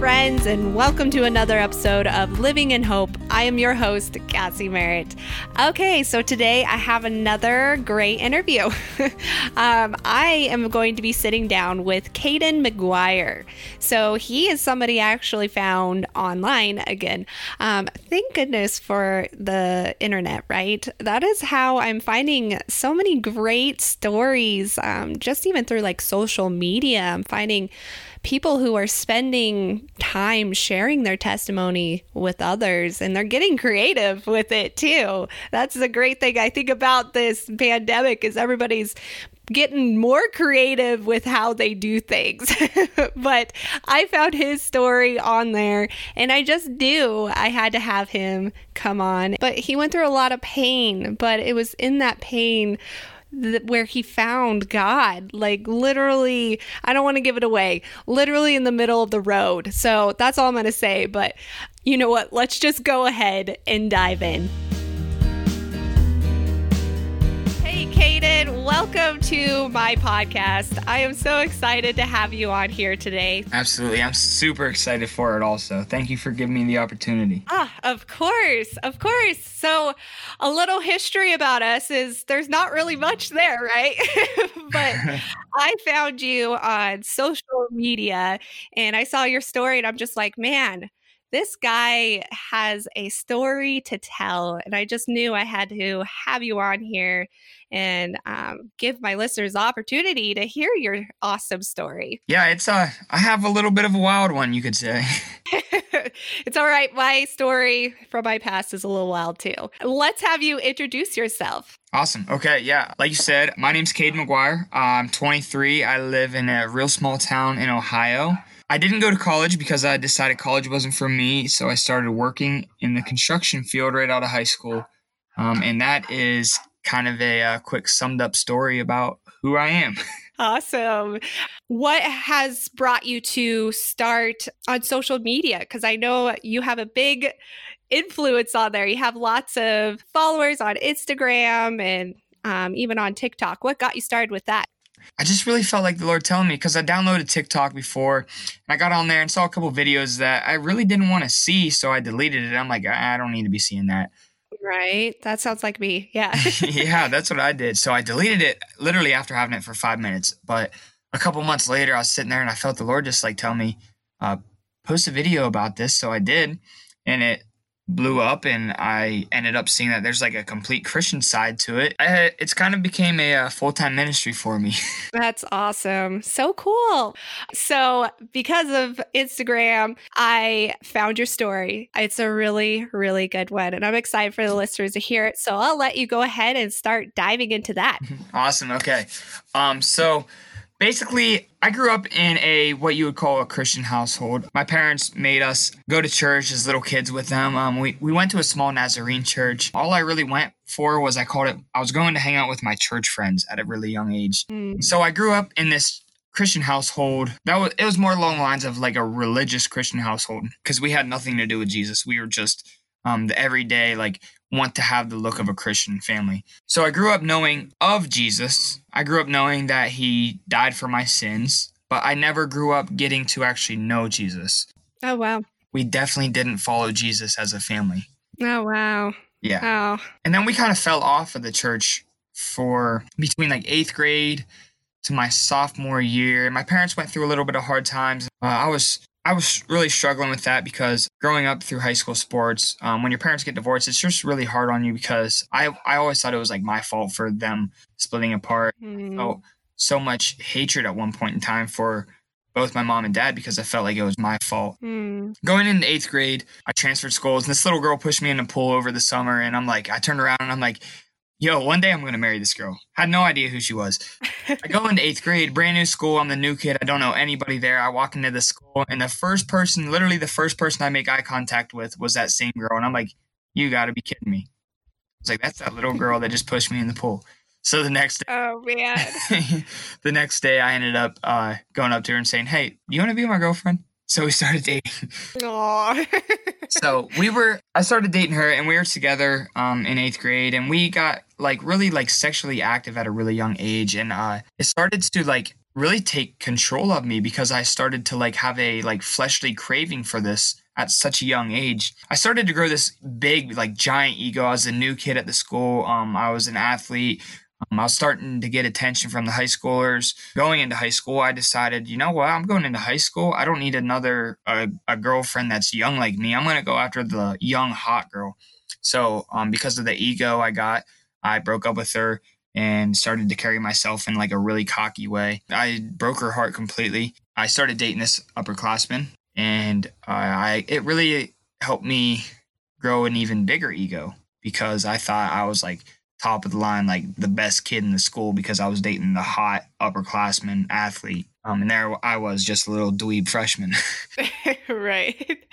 friends, and welcome to another episode of Living in Hope. I am your host, Cassie Merritt. Okay, so today I have another great interview. um, I am going to be sitting down with Caden McGuire. So he is somebody I actually found online again. Um, thank goodness for the internet, right? That is how I'm finding so many great stories, um, just even through like social media. I'm finding people who are spending time sharing their testimony with others and they're getting creative with it too. That's the great thing I think about this pandemic is everybody's getting more creative with how they do things. but I found his story on there and I just knew I had to have him come on. But he went through a lot of pain, but it was in that pain th- where he found God, like literally, I don't want to give it away, literally in the middle of the road. So that's all I'm going to say. But you know what? Let's just go ahead and dive in. Welcome to my podcast. I am so excited to have you on here today. Absolutely. I'm super excited for it also. Thank you for giving me the opportunity. Ah, of course. Of course. So, a little history about us is there's not really much there, right? but I found you on social media and I saw your story and I'm just like, man, this guy has a story to tell. And I just knew I had to have you on here and um, give my listeners the opportunity to hear your awesome story. Yeah, it's uh, I have a little bit of a wild one, you could say. it's all right. My story from my past is a little wild too. Let's have you introduce yourself. Awesome. Okay. Yeah. Like you said, my name's Cade McGuire. I'm 23. I live in a real small town in Ohio. I didn't go to college because I decided college wasn't for me. So I started working in the construction field right out of high school. Um, and that is kind of a uh, quick summed up story about who I am. Awesome. What has brought you to start on social media? Because I know you have a big influence on there. You have lots of followers on Instagram and um, even on TikTok. What got you started with that? I just really felt like the Lord telling me because I downloaded TikTok before and I got on there and saw a couple videos that I really didn't want to see, so I deleted it. I'm like, I don't need to be seeing that. Right. That sounds like me. Yeah. yeah, that's what I did. So I deleted it literally after having it for five minutes. But a couple months later, I was sitting there and I felt the Lord just like tell me, uh, post a video about this. So I did. And it blew up and I ended up seeing that there's like a complete Christian side to it. I, it's kind of became a, a uh, full-time ministry for me. That's awesome. So cool. So, because of Instagram, I found your story. It's a really really good one and I'm excited for the listeners to hear it. So, I'll let you go ahead and start diving into that. awesome. Okay. Um so basically i grew up in a what you would call a christian household. My parents made us go to church as little kids with them. Um, we, we went to a small nazarene church. All i really went for was i called it i was going to hang out with my church friends at a really young age. Mm. so i grew up in this christian household. That was it was more along the lines of like a religious christian household because we had nothing to do with jesus. We were just um, the everyday like want to have the look of a Christian family. So I grew up knowing of Jesus. I grew up knowing that he died for my sins, but I never grew up getting to actually know Jesus. Oh, wow. We definitely didn't follow Jesus as a family. Oh, wow. Yeah. Wow. And then we kind of fell off of the church for between like eighth grade to my sophomore year. My parents went through a little bit of hard times. Uh, I was I was really struggling with that because growing up through high school sports, um, when your parents get divorced, it's just really hard on you because I, I always thought it was like my fault for them splitting apart. Mm. I felt so much hatred at one point in time for both my mom and dad because I felt like it was my fault. Mm. Going into eighth grade, I transferred schools and this little girl pushed me in a pool over the summer. And I'm like, I turned around and I'm like, yo, one day I'm going to marry this girl. Had no idea who she was. I go into eighth grade, brand new school. I'm the new kid. I don't know anybody there. I walk into the school, and the first person, literally the first person I make eye contact with was that same girl. And I'm like, you got to be kidding me. I was like, that's that little girl that just pushed me in the pool. So the next day, oh man, the next day I ended up uh, going up to her and saying, "Hey, you want to be my girlfriend?" So we started dating. Aww. so we were, I started dating her and we were together um, in eighth grade and we got like really like sexually active at a really young age. And uh, it started to like really take control of me because I started to like have a like fleshly craving for this at such a young age. I started to grow this big, like giant ego. I was a new kid at the school. Um, I was an athlete. Um, I was starting to get attention from the high schoolers. Going into high school, I decided, you know what? I'm going into high school. I don't need another uh, a girlfriend that's young like me. I'm going to go after the young hot girl. So, um, because of the ego I got, I broke up with her and started to carry myself in like a really cocky way. I broke her heart completely. I started dating this upperclassman, and uh, I it really helped me grow an even bigger ego because I thought I was like top of the line, like the best kid in the school because I was dating the hot upperclassman athlete. Um, and there I was, just a little dweeb freshman. right.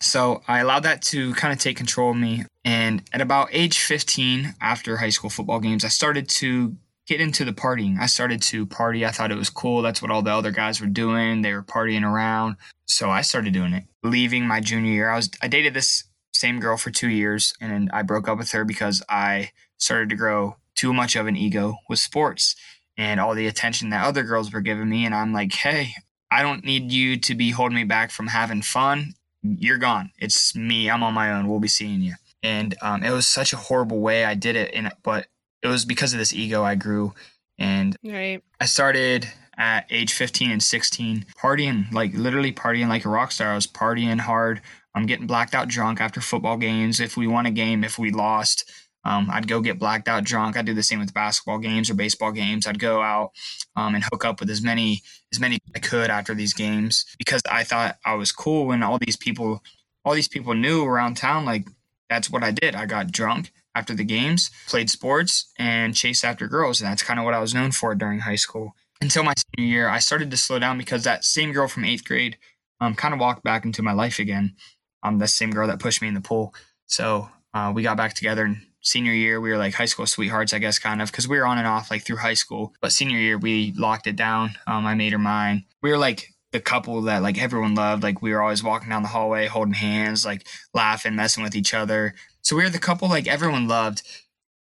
So I allowed that to kind of take control of me. And at about age 15, after high school football games, I started to get into the partying. I started to party. I thought it was cool. That's what all the other guys were doing. They were partying around. So I started doing it. Leaving my junior year, I was I dated this same girl for two years, and I broke up with her because I started to grow too much of an ego with sports and all the attention that other girls were giving me. And I'm like, hey, I don't need you to be holding me back from having fun. You're gone. It's me. I'm on my own. We'll be seeing you. And um, it was such a horrible way I did it. And but it was because of this ego I grew. And right. I started at age 15 and 16 partying, like literally partying like a rock star. I was partying hard. I'm getting blacked out drunk after football games. If we won a game, if we lost, um, I'd go get blacked out drunk. I'd do the same with basketball games or baseball games. I'd go out um, and hook up with as many as many I could after these games because I thought I was cool. And all these people, all these people knew around town, like that's what I did. I got drunk after the games, played sports, and chased after girls. And that's kind of what I was known for during high school. Until my senior year, I started to slow down because that same girl from eighth grade um, kind of walked back into my life again. Um, the same girl that pushed me in the pool. So uh, we got back together and senior year we were like high school sweethearts i guess kind of because we were on and off like through high school. But senior year we locked it down um, i made her mine. We were like the couple that like everyone loved. Like we were always walking down the hallway holding hands like laughing messing with each other. So we were the couple like everyone loved.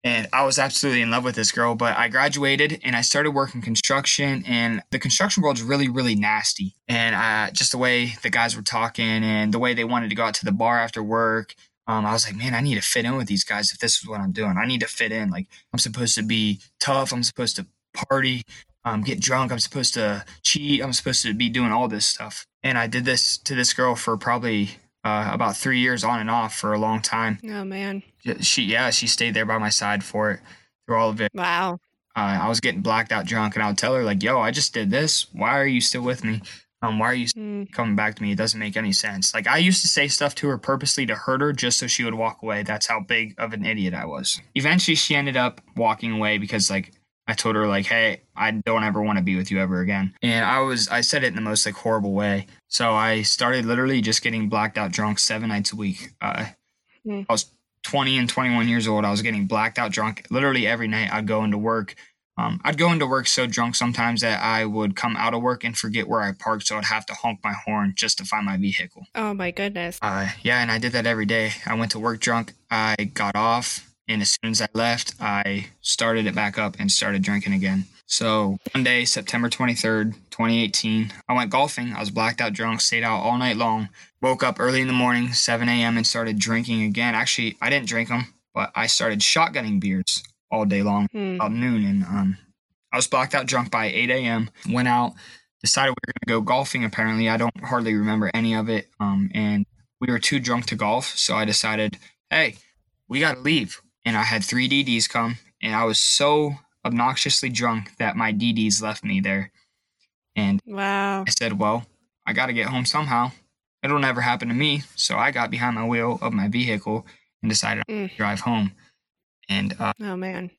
And i was absolutely in love with this girl but i graduated and i started working construction and the construction world's really really nasty. And uh, just the way the guys were talking and the way they wanted to go out to the bar after work um, I was like, man, I need to fit in with these guys if this is what I'm doing. I need to fit in. Like, I'm supposed to be tough. I'm supposed to party, um, get drunk. I'm supposed to cheat. I'm supposed to be doing all this stuff. And I did this to this girl for probably uh, about three years on and off for a long time. Oh, man. She, yeah, she stayed there by my side for it through all of it. Wow. Uh, I was getting blacked out drunk, and I would tell her, like, yo, I just did this. Why are you still with me? Um, why are you mm. coming back to me? It doesn't make any sense. Like I used to say stuff to her purposely to hurt her just so she would walk away. That's how big of an idiot I was. Eventually she ended up walking away because like I told her like, "Hey, I don't ever want to be with you ever again." And I was I said it in the most like horrible way. So I started literally just getting blacked out drunk 7 nights a week. Uh, mm. I was 20 and 21 years old. I was getting blacked out drunk literally every night. I'd go into work um, I'd go into work so drunk sometimes that I would come out of work and forget where I parked, so I'd have to honk my horn just to find my vehicle. Oh my goodness. Uh, yeah, and I did that every day. I went to work drunk. I got off, and as soon as I left, I started it back up and started drinking again. So one day, September 23rd, 2018, I went golfing. I was blacked out drunk, stayed out all night long, woke up early in the morning, 7 a.m., and started drinking again. Actually, I didn't drink them, but I started shotgunning beers all day long hmm. about noon. And um, I was blacked out drunk by 8 a.m. Went out, decided we were going to go golfing. Apparently, I don't hardly remember any of it. Um, and we were too drunk to golf. So I decided, hey, we got to leave. And I had three DDs come. And I was so obnoxiously drunk that my DDs left me there. And wow. I said, well, I got to get home somehow. It'll never happen to me. So I got behind my wheel of my vehicle and decided mm. to drive home. And uh, oh man,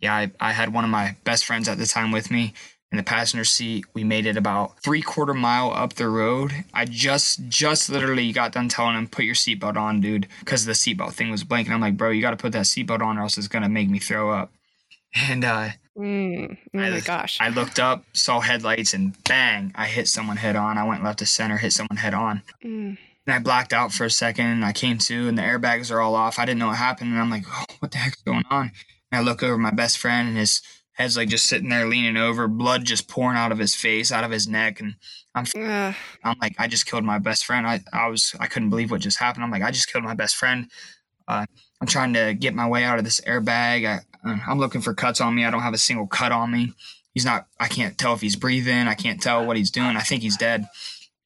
yeah, I, I had one of my best friends at the time with me in the passenger seat. We made it about three quarter mile up the road. I just just literally got done telling him put your seatbelt on, dude, because the seatbelt thing was blank. And I'm like, bro, you got to put that seatbelt on, or else it's gonna make me throw up. And uh, mm, oh my I, gosh, I looked up, saw headlights, and bang, I hit someone head on. I went left to center, hit someone head on. Mm. And I blacked out for a second and I came to and the airbags are all off. I didn't know what happened. And I'm like, oh, what the heck's going on? And I look over my best friend and his head's like just sitting there leaning over, blood just pouring out of his face, out of his neck, and I'm Ugh. I'm like, I just killed my best friend. I, I was I couldn't believe what just happened. I'm like, I just killed my best friend. Uh, I'm trying to get my way out of this airbag. I, uh, I'm looking for cuts on me. I don't have a single cut on me. He's not. I can't tell if he's breathing. I can't tell what he's doing. I think he's dead.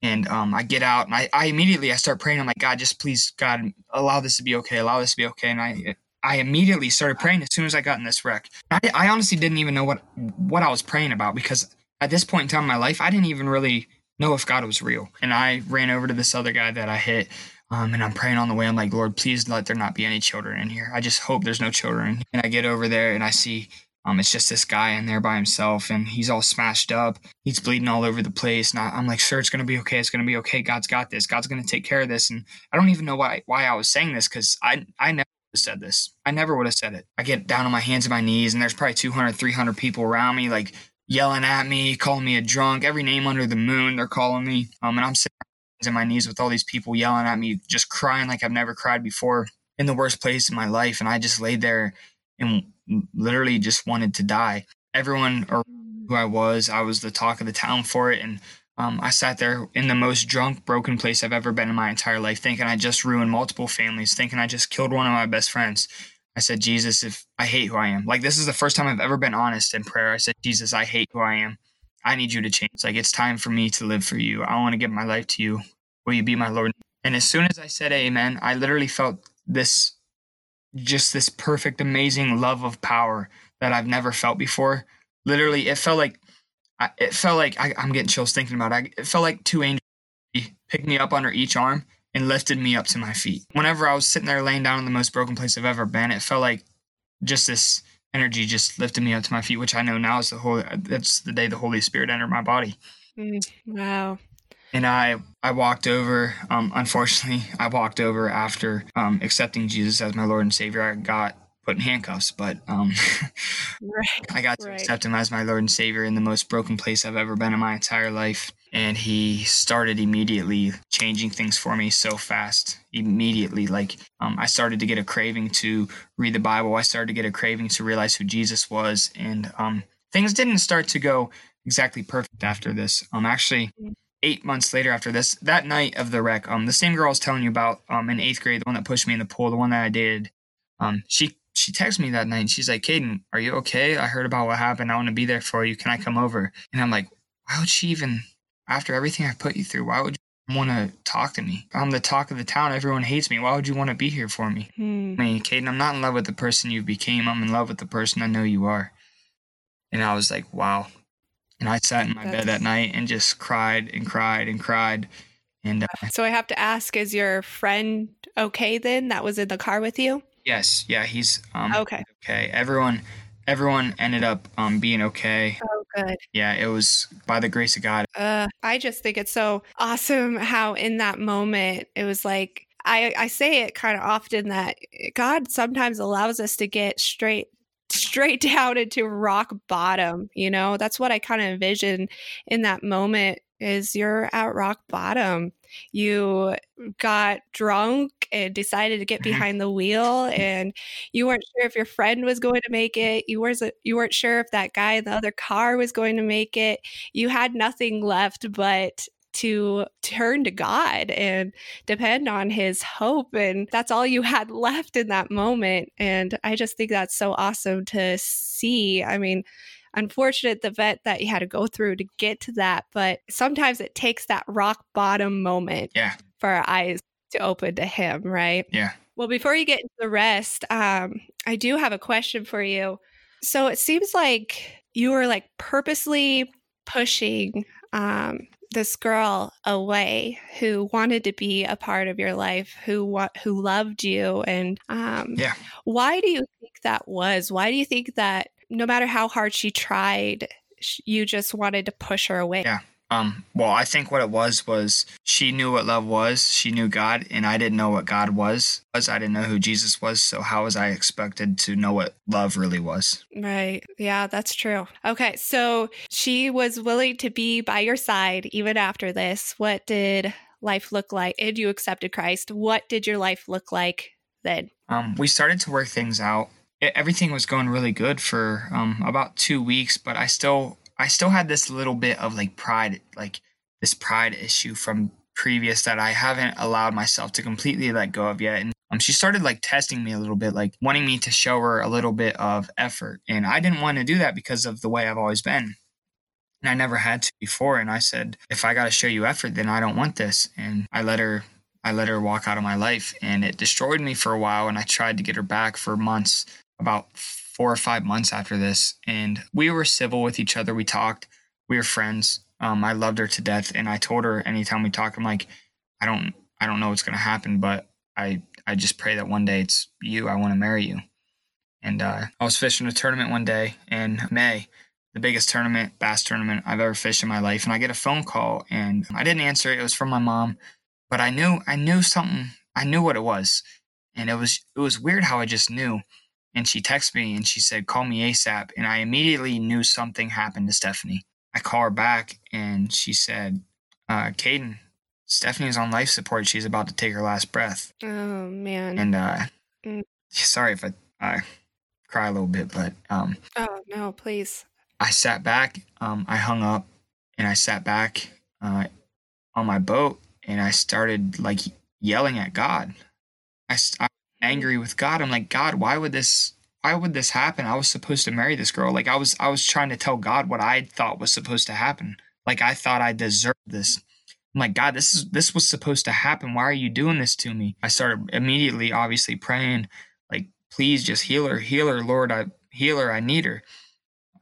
And um, I get out and I, I immediately I start praying. I'm like, God, just please, God, allow this to be okay. Allow this to be okay. And I I immediately started praying as soon as I got in this wreck. I, I honestly didn't even know what what I was praying about because at this point in time in my life, I didn't even really know if God was real. And I ran over to this other guy that I hit. Um, and I'm praying on the way. I'm like, Lord, please let there not be any children in here. I just hope there's no children. And I get over there and I see um, it's just this guy in there by himself and he's all smashed up. He's bleeding all over the place. And I, am like, sir, it's to be okay. It's to be okay. God's got this. God's to take care of this. And I don't even know why, why I was saying this because I, I never said this. I never would have said it. I get down on my hands and my knees and there's probably 200, 300 people around me, like yelling at me, calling me a drunk, every name under the moon, they're calling me. Um, and I'm sitting on my knees with all these people yelling at me, just crying like I've never cried before in the worst place in my life. And I just laid there and literally just wanted to die. Everyone or who I was, I was the talk of the town for it. And um, I sat there in the most drunk, broken place I've ever been in my entire life, thinking I just ruined multiple families, thinking I just killed one of my best friends. I said, Jesus, if I hate who I am, like this is the first time I've ever been honest in prayer. I said, Jesus, I hate who I am. I need you to change. Like it's time for me to live for you. I want to give my life to you. Will you be my Lord? And as soon as I said amen, I literally felt this just this perfect, amazing love of power that I've never felt before. Literally, it felt like it felt like I, am getting chills thinking about it. It felt like two angels picked me up under each arm and lifted me up to my feet. Whenever I was sitting there laying down in the most broken place I've ever been, it felt like just this energy just lifted me up to my feet, which I know now is the whole. That's the day the Holy Spirit entered my body. Mm, wow and I I walked over. Um, unfortunately, I walked over after um, accepting Jesus as my Lord and Savior. I got put in handcuffs, but um, right. I got to right. accept Him as my Lord and Savior in the most broken place I've ever been in my entire life. And He started immediately changing things for me so fast. Immediately, like um, I started to get a craving to read the Bible. I started to get a craving to realize who Jesus was, and um, things didn't start to go exactly perfect after this. Um, actually. Eight months later after this, that night of the wreck, um, the same girl I was telling you about, um, in eighth grade, the one that pushed me in the pool, the one that I did, um, she she texted me that night and she's like, Caden, are you okay? I heard about what happened. I want to be there for you. Can I come over? And I'm like, why would she even, after everything I put you through, why would you want to talk to me? I'm the talk of the town. Everyone hates me. Why would you want to be here for me? Hmm. I mean, Caden, I'm not in love with the person you became. I'm in love with the person I know you are. And I was like, wow, and I sat in my That's... bed that night and just cried and cried and cried. And uh, so I have to ask: Is your friend okay then? That was in the car with you? Yes. Yeah, he's um, okay. Okay. Everyone, everyone ended up um, being okay. Oh, good. Yeah, it was by the grace of God. Uh, I just think it's so awesome how in that moment it was like I, I say it kind of often that God sometimes allows us to get straight straight down into rock bottom you know? That's what i kind of envision in that moment is you're at rock bottom. You got drunk and decided to get behind the wheel and you weren't sure if your friend was going to make it. You weren't you weren't sure if that guy in the other car was going to make it. You had nothing left but to turn to God and depend on his hope. And that's all you had left in that moment. And I just think that's so awesome to see. I mean, unfortunate the vet that you had to go through to get to that, but sometimes it takes that rock bottom moment yeah. for our eyes to open to him, right? Yeah. Well, before you get into the rest, um, I do have a question for you. So it seems like you were like purposely pushing um, this girl away who wanted to be a part of your life, who who loved you, and um, yeah. Why do you think that was? Why do you think that no matter how hard she tried, you just wanted to push her away? Yeah. Um, well, I think what it was was she knew what love was. She knew God, and I didn't know what God was. Was I didn't know who Jesus was. So how was I expected to know what love really was? Right. Yeah, that's true. Okay, so she was willing to be by your side even after this. What did life look like? And you accepted Christ. What did your life look like then? Um, we started to work things out it, everything was going really good for um, about two weeks, but I still I still had this little bit of like pride, like this pride issue from previous that I haven't allowed myself to completely let go of yet. And um, she started like testing me a little bit, like wanting me to show her a little bit of effort. And I didn't want to do that because of the way I've always been. And I never had to before. And I said, if I got to show you effort, then I don't want this. And I let her, I let her walk out of my life and it destroyed me for a while. And I tried to get her back for months, about four or five months after this. And we were civil with each other. We talked, we were friends. Um, I loved her to death. And I told her anytime we talk, I'm like, I don't, I don't know what's going to happen, but I, I just pray that one day it's you. I want to marry you. And uh, I was fishing a tournament one day in May, the biggest tournament, bass tournament I've ever fished in my life. And I get a phone call and I didn't answer it. It was from my mom, but I knew, I knew something. I knew what it was. And it was, it was weird how I just knew. And she texted me and she said, call me ASAP. And I immediately knew something happened to Stephanie. I call her back and she said, uh, Caden, Stephanie's on life support. She's about to take her last breath. Oh, man. And uh, mm. sorry if I, I cry a little bit, but um, oh no, please. I sat back. Um, I hung up and I sat back uh, on my boat and I started like yelling at God. I, I angry with God. I'm like, God, why would this? Why would this happen? I was supposed to marry this girl. Like I was, I was trying to tell God what I thought was supposed to happen. Like I thought I deserved this. I'm like, God, this is this was supposed to happen. Why are you doing this to me? I started immediately, obviously praying, like, please just heal her, heal her, Lord, I heal her, I need her.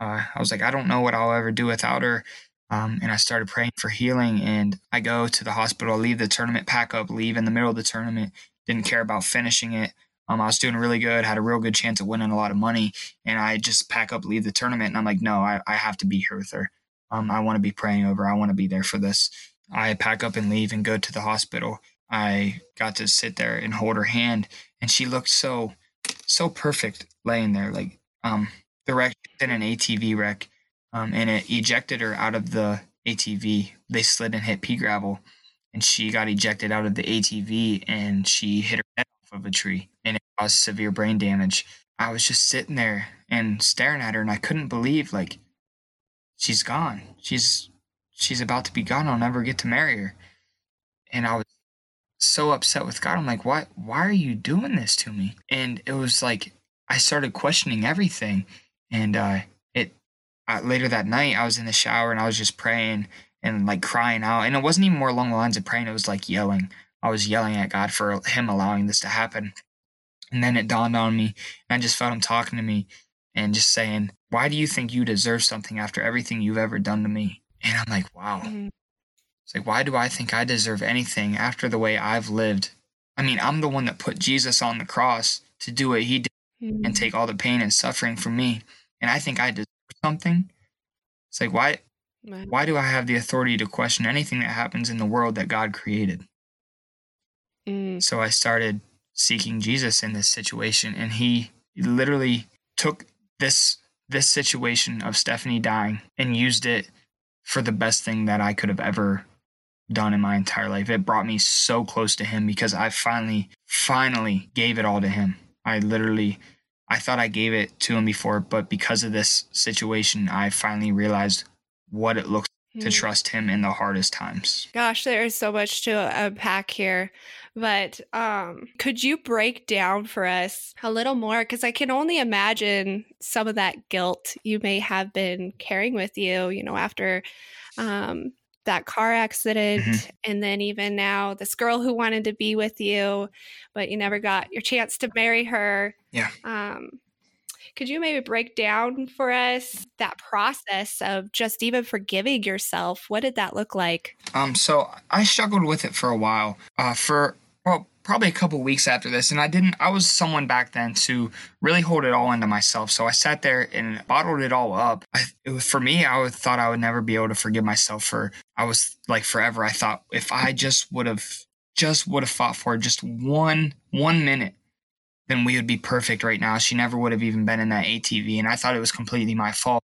Uh, I was like, I don't know what I'll ever do without her. Um, and I started praying for healing. And I go to the hospital, leave the tournament, pack up, leave in the middle of the tournament. Didn't care about finishing it. Um, I was doing really good, had a real good chance of winning a lot of money. And I just pack up, leave the tournament. And I'm like, no, I, I have to be here with her. Um, I want to be praying over. I want to be there for this. I pack up and leave and go to the hospital. I got to sit there and hold her hand, and she looked so, so perfect laying there. Like, um, the wreck in an ATV wreck, um, and it ejected her out of the ATV. They slid and hit pea gravel, and she got ejected out of the ATV, and she hit her head off of a tree, and it caused severe brain damage. I was just sitting there and staring at her, and I couldn't believe like she's gone. She's she's about to be gone. I'll never get to marry her. And I was so upset with God. I'm like, why why are you doing this to me? And it was like I started questioning everything. And uh, it uh, later that night, I was in the shower and I was just praying and like crying out. And it wasn't even more along the lines of praying; it was like yelling. I was yelling at God for Him allowing this to happen. And then it dawned on me, and I just felt Him talking to me and just saying, "Why do you think you deserve something after everything you've ever done to me?" And I'm like, "Wow." Mm-hmm. It's like, why do I think I deserve anything after the way I've lived? I mean, I'm the one that put Jesus on the cross to do what He did mm-hmm. and take all the pain and suffering from me and I think I deserve something. It's like why why do I have the authority to question anything that happens in the world that God created? Mm. So I started seeking Jesus in this situation and he literally took this this situation of Stephanie dying and used it for the best thing that I could have ever done in my entire life. It brought me so close to him because I finally finally gave it all to him. I literally I thought I gave it to him before, but because of this situation, I finally realized what it looks to hmm. trust him in the hardest times. Gosh, there is so much to unpack here. But um, could you break down for us a little more? Because I can only imagine some of that guilt you may have been carrying with you, you know, after um, that car accident mm-hmm. and then even now this girl who wanted to be with you but you never got your chance to marry her yeah um could you maybe break down for us that process of just even forgiving yourself? What did that look like? Um so i struggled with it for a while uh for well probably a couple weeks after this and i didn't i was someone back then to really hold it all into myself so i sat there and bottled it all up. I, it was for me i would, thought i would never be able to forgive myself for i was like forever. I thought if i just would have just would have fought for just one one minute then we would be perfect right now. She never would have even been in that atv and i thought it was completely my fault.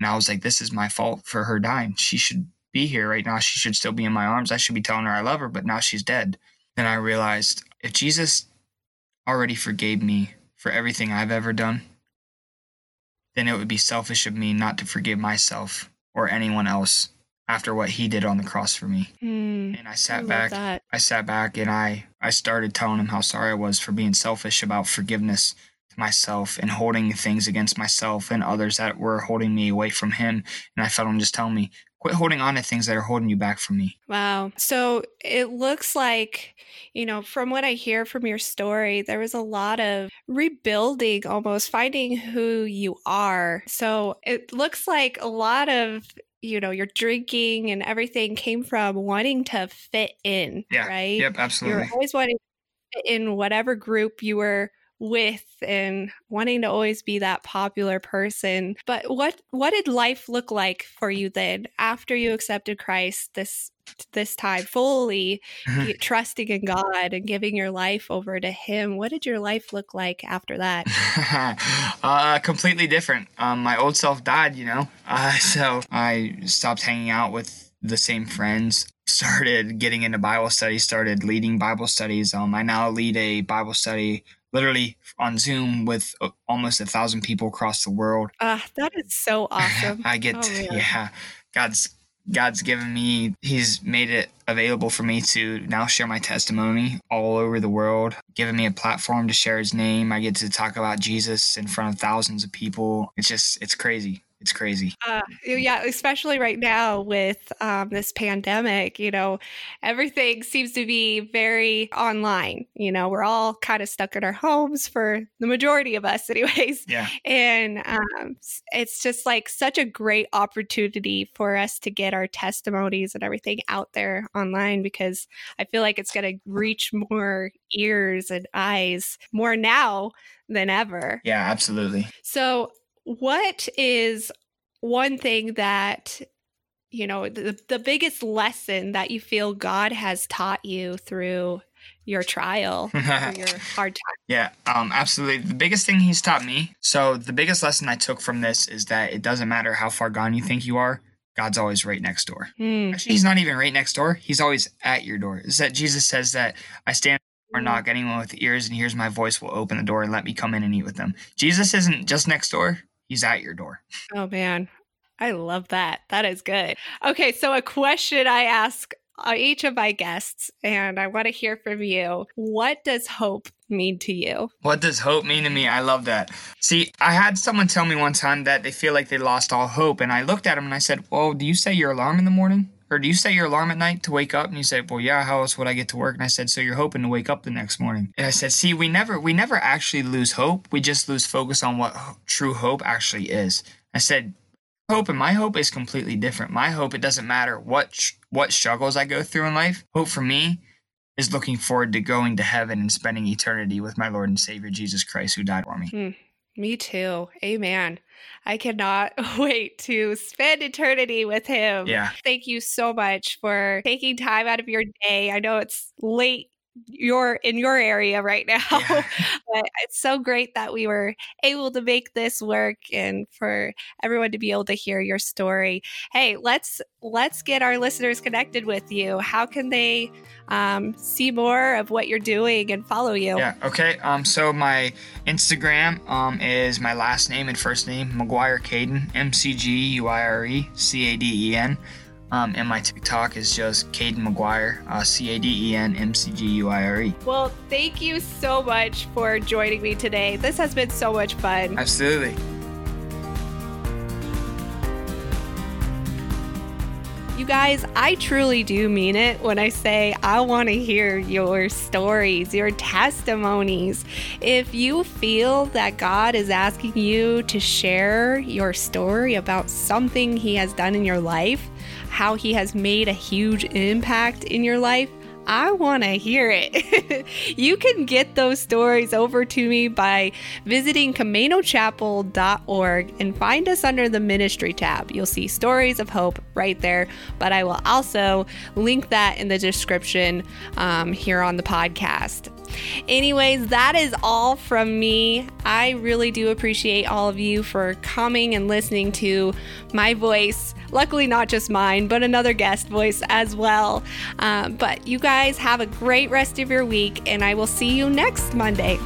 And i was like this is my fault for her dying. She should be here right now. She should still be in my arms. I should be telling her i love her but now she's dead. Then I realized if Jesus already forgave me for everything I've ever done, then it would be selfish of me not to forgive myself or anyone else after what he did on the cross for me. Mm, And I I sat love back that. I sat back and I I started telling him how sorry I was for being selfish about forgiveness to myself and holding things against myself and others that were holding me away from him. And I felt him just tell me, quit holding on to things that are holding you back from me. Wow. So it looks like, you know, from what I hear from your story, there was a lot of rebuilding, almost finding who you are. So it looks like a lot of, you know, your drinking and everything came from wanting to fit in, Yeah. right? Yep, absolutely You were absolutely. always wanting to fit in whatever group you were with and wanting to always be that popular person. But what what did life look like for you then after you accepted Christ this this time fully trusting in God and giving your life over to him? What did your life look like after that? uh, completely different. Um, my old self died, you know, uh, so I stopped hanging out with the same friends. Started getting into Bible studies. Started leading Bible studies. Um, I now lead a Bible study literally on Zoom with uh, almost a thousand people across the world. Ah, that is so awesome. I get, Oh, to- yeah, God's God's given me. He's made it available for me to now share my testimony all over the world, giving me a platform to share His name. I get to talk about Jesus in front of thousands of people. It's just, it's crazy. It's crazy. Uh, yeah, especially right now with um, this pandemic, you know, everything seems to be very online. You know, we're all kind of stuck in our homes for the majority of us, anyways. Yeah, And um, it's just like such a great opportunity for us to get our testimonies and everything out there online because I feel like it's going to reach more ears and eyes more now than ever. yeah, absolutely. So, what is one thing that you know the, the biggest lesson that you feel God has taught you through your trial, through your hard time? Yeah, um, absolutely. The biggest thing he's taught me. So the biggest lesson I took from this is that it doesn't matter how far gone you think you are. God's always right next door. Hmm. Actually, he's not even right next door. He's always at your door. Is that Jesus says that I stand or knock anyone with ears and hears my voice will open the door and let me come in and eat with them. Jesus isn't just next door. He's at your door. Oh man, I love that. That is good. Okay, so a question I ask uh, each of my guests, and I want to hear from you. What does hope mean to you? What does hope mean to me? I love that. See, I had someone tell me one time that they feel like they lost all hope, and I looked at him and I said, "Well, do you set your alarm in the morning?" Or do you set your alarm at night to wake up? And he said, Well, yeah, how else would I get to work? And I said, So you're hoping to wake up the next morning. And I said, See, we never we never actually lose hope. We just lose focus on what true hope actually is. I said, Hope and my hope is completely different. My hope, it doesn't matter what what struggles I go through in life. Hope for me is looking forward to going to heaven and spending eternity with my Lord and Savior Jesus Christ who died for me. Hmm. Me too. Amen. I cannot wait to spend eternity with him. Yeah. Thank you so much for taking time out of your day. I know it's late you're in your area right now. Yeah. but it's so great that we were able to make this work and for everyone to be able to hear your story. Hey, let's let's get our listeners connected with you. How can they um, see more of what you're doing and follow you? Yeah. Okay. Um. So my Instagram um is my last name and first name McGuire Caden M C G U I R E C A D E N. Um, and my TikTok is just Caden McGuire, uh, C A D E N M C G U I R E. Well, thank you so much for joining me today. This has been so much fun. Absolutely. You guys, I truly do mean it when I say I want to hear your stories, your testimonies. If you feel that God is asking you to share your story about something He has done in your life, how He has made a huge impact in your life, I want to hear it. you can get those stories over to me by visiting CaminoChapel.org and find us under the ministry tab. You'll see stories of hope right there, but I will also link that in the description um, here on the podcast. Anyways, that is all from me. I really do appreciate all of you for coming and listening to my voice. Luckily, not just mine, but another guest voice as well. Um, but you guys have a great rest of your week, and I will see you next Monday.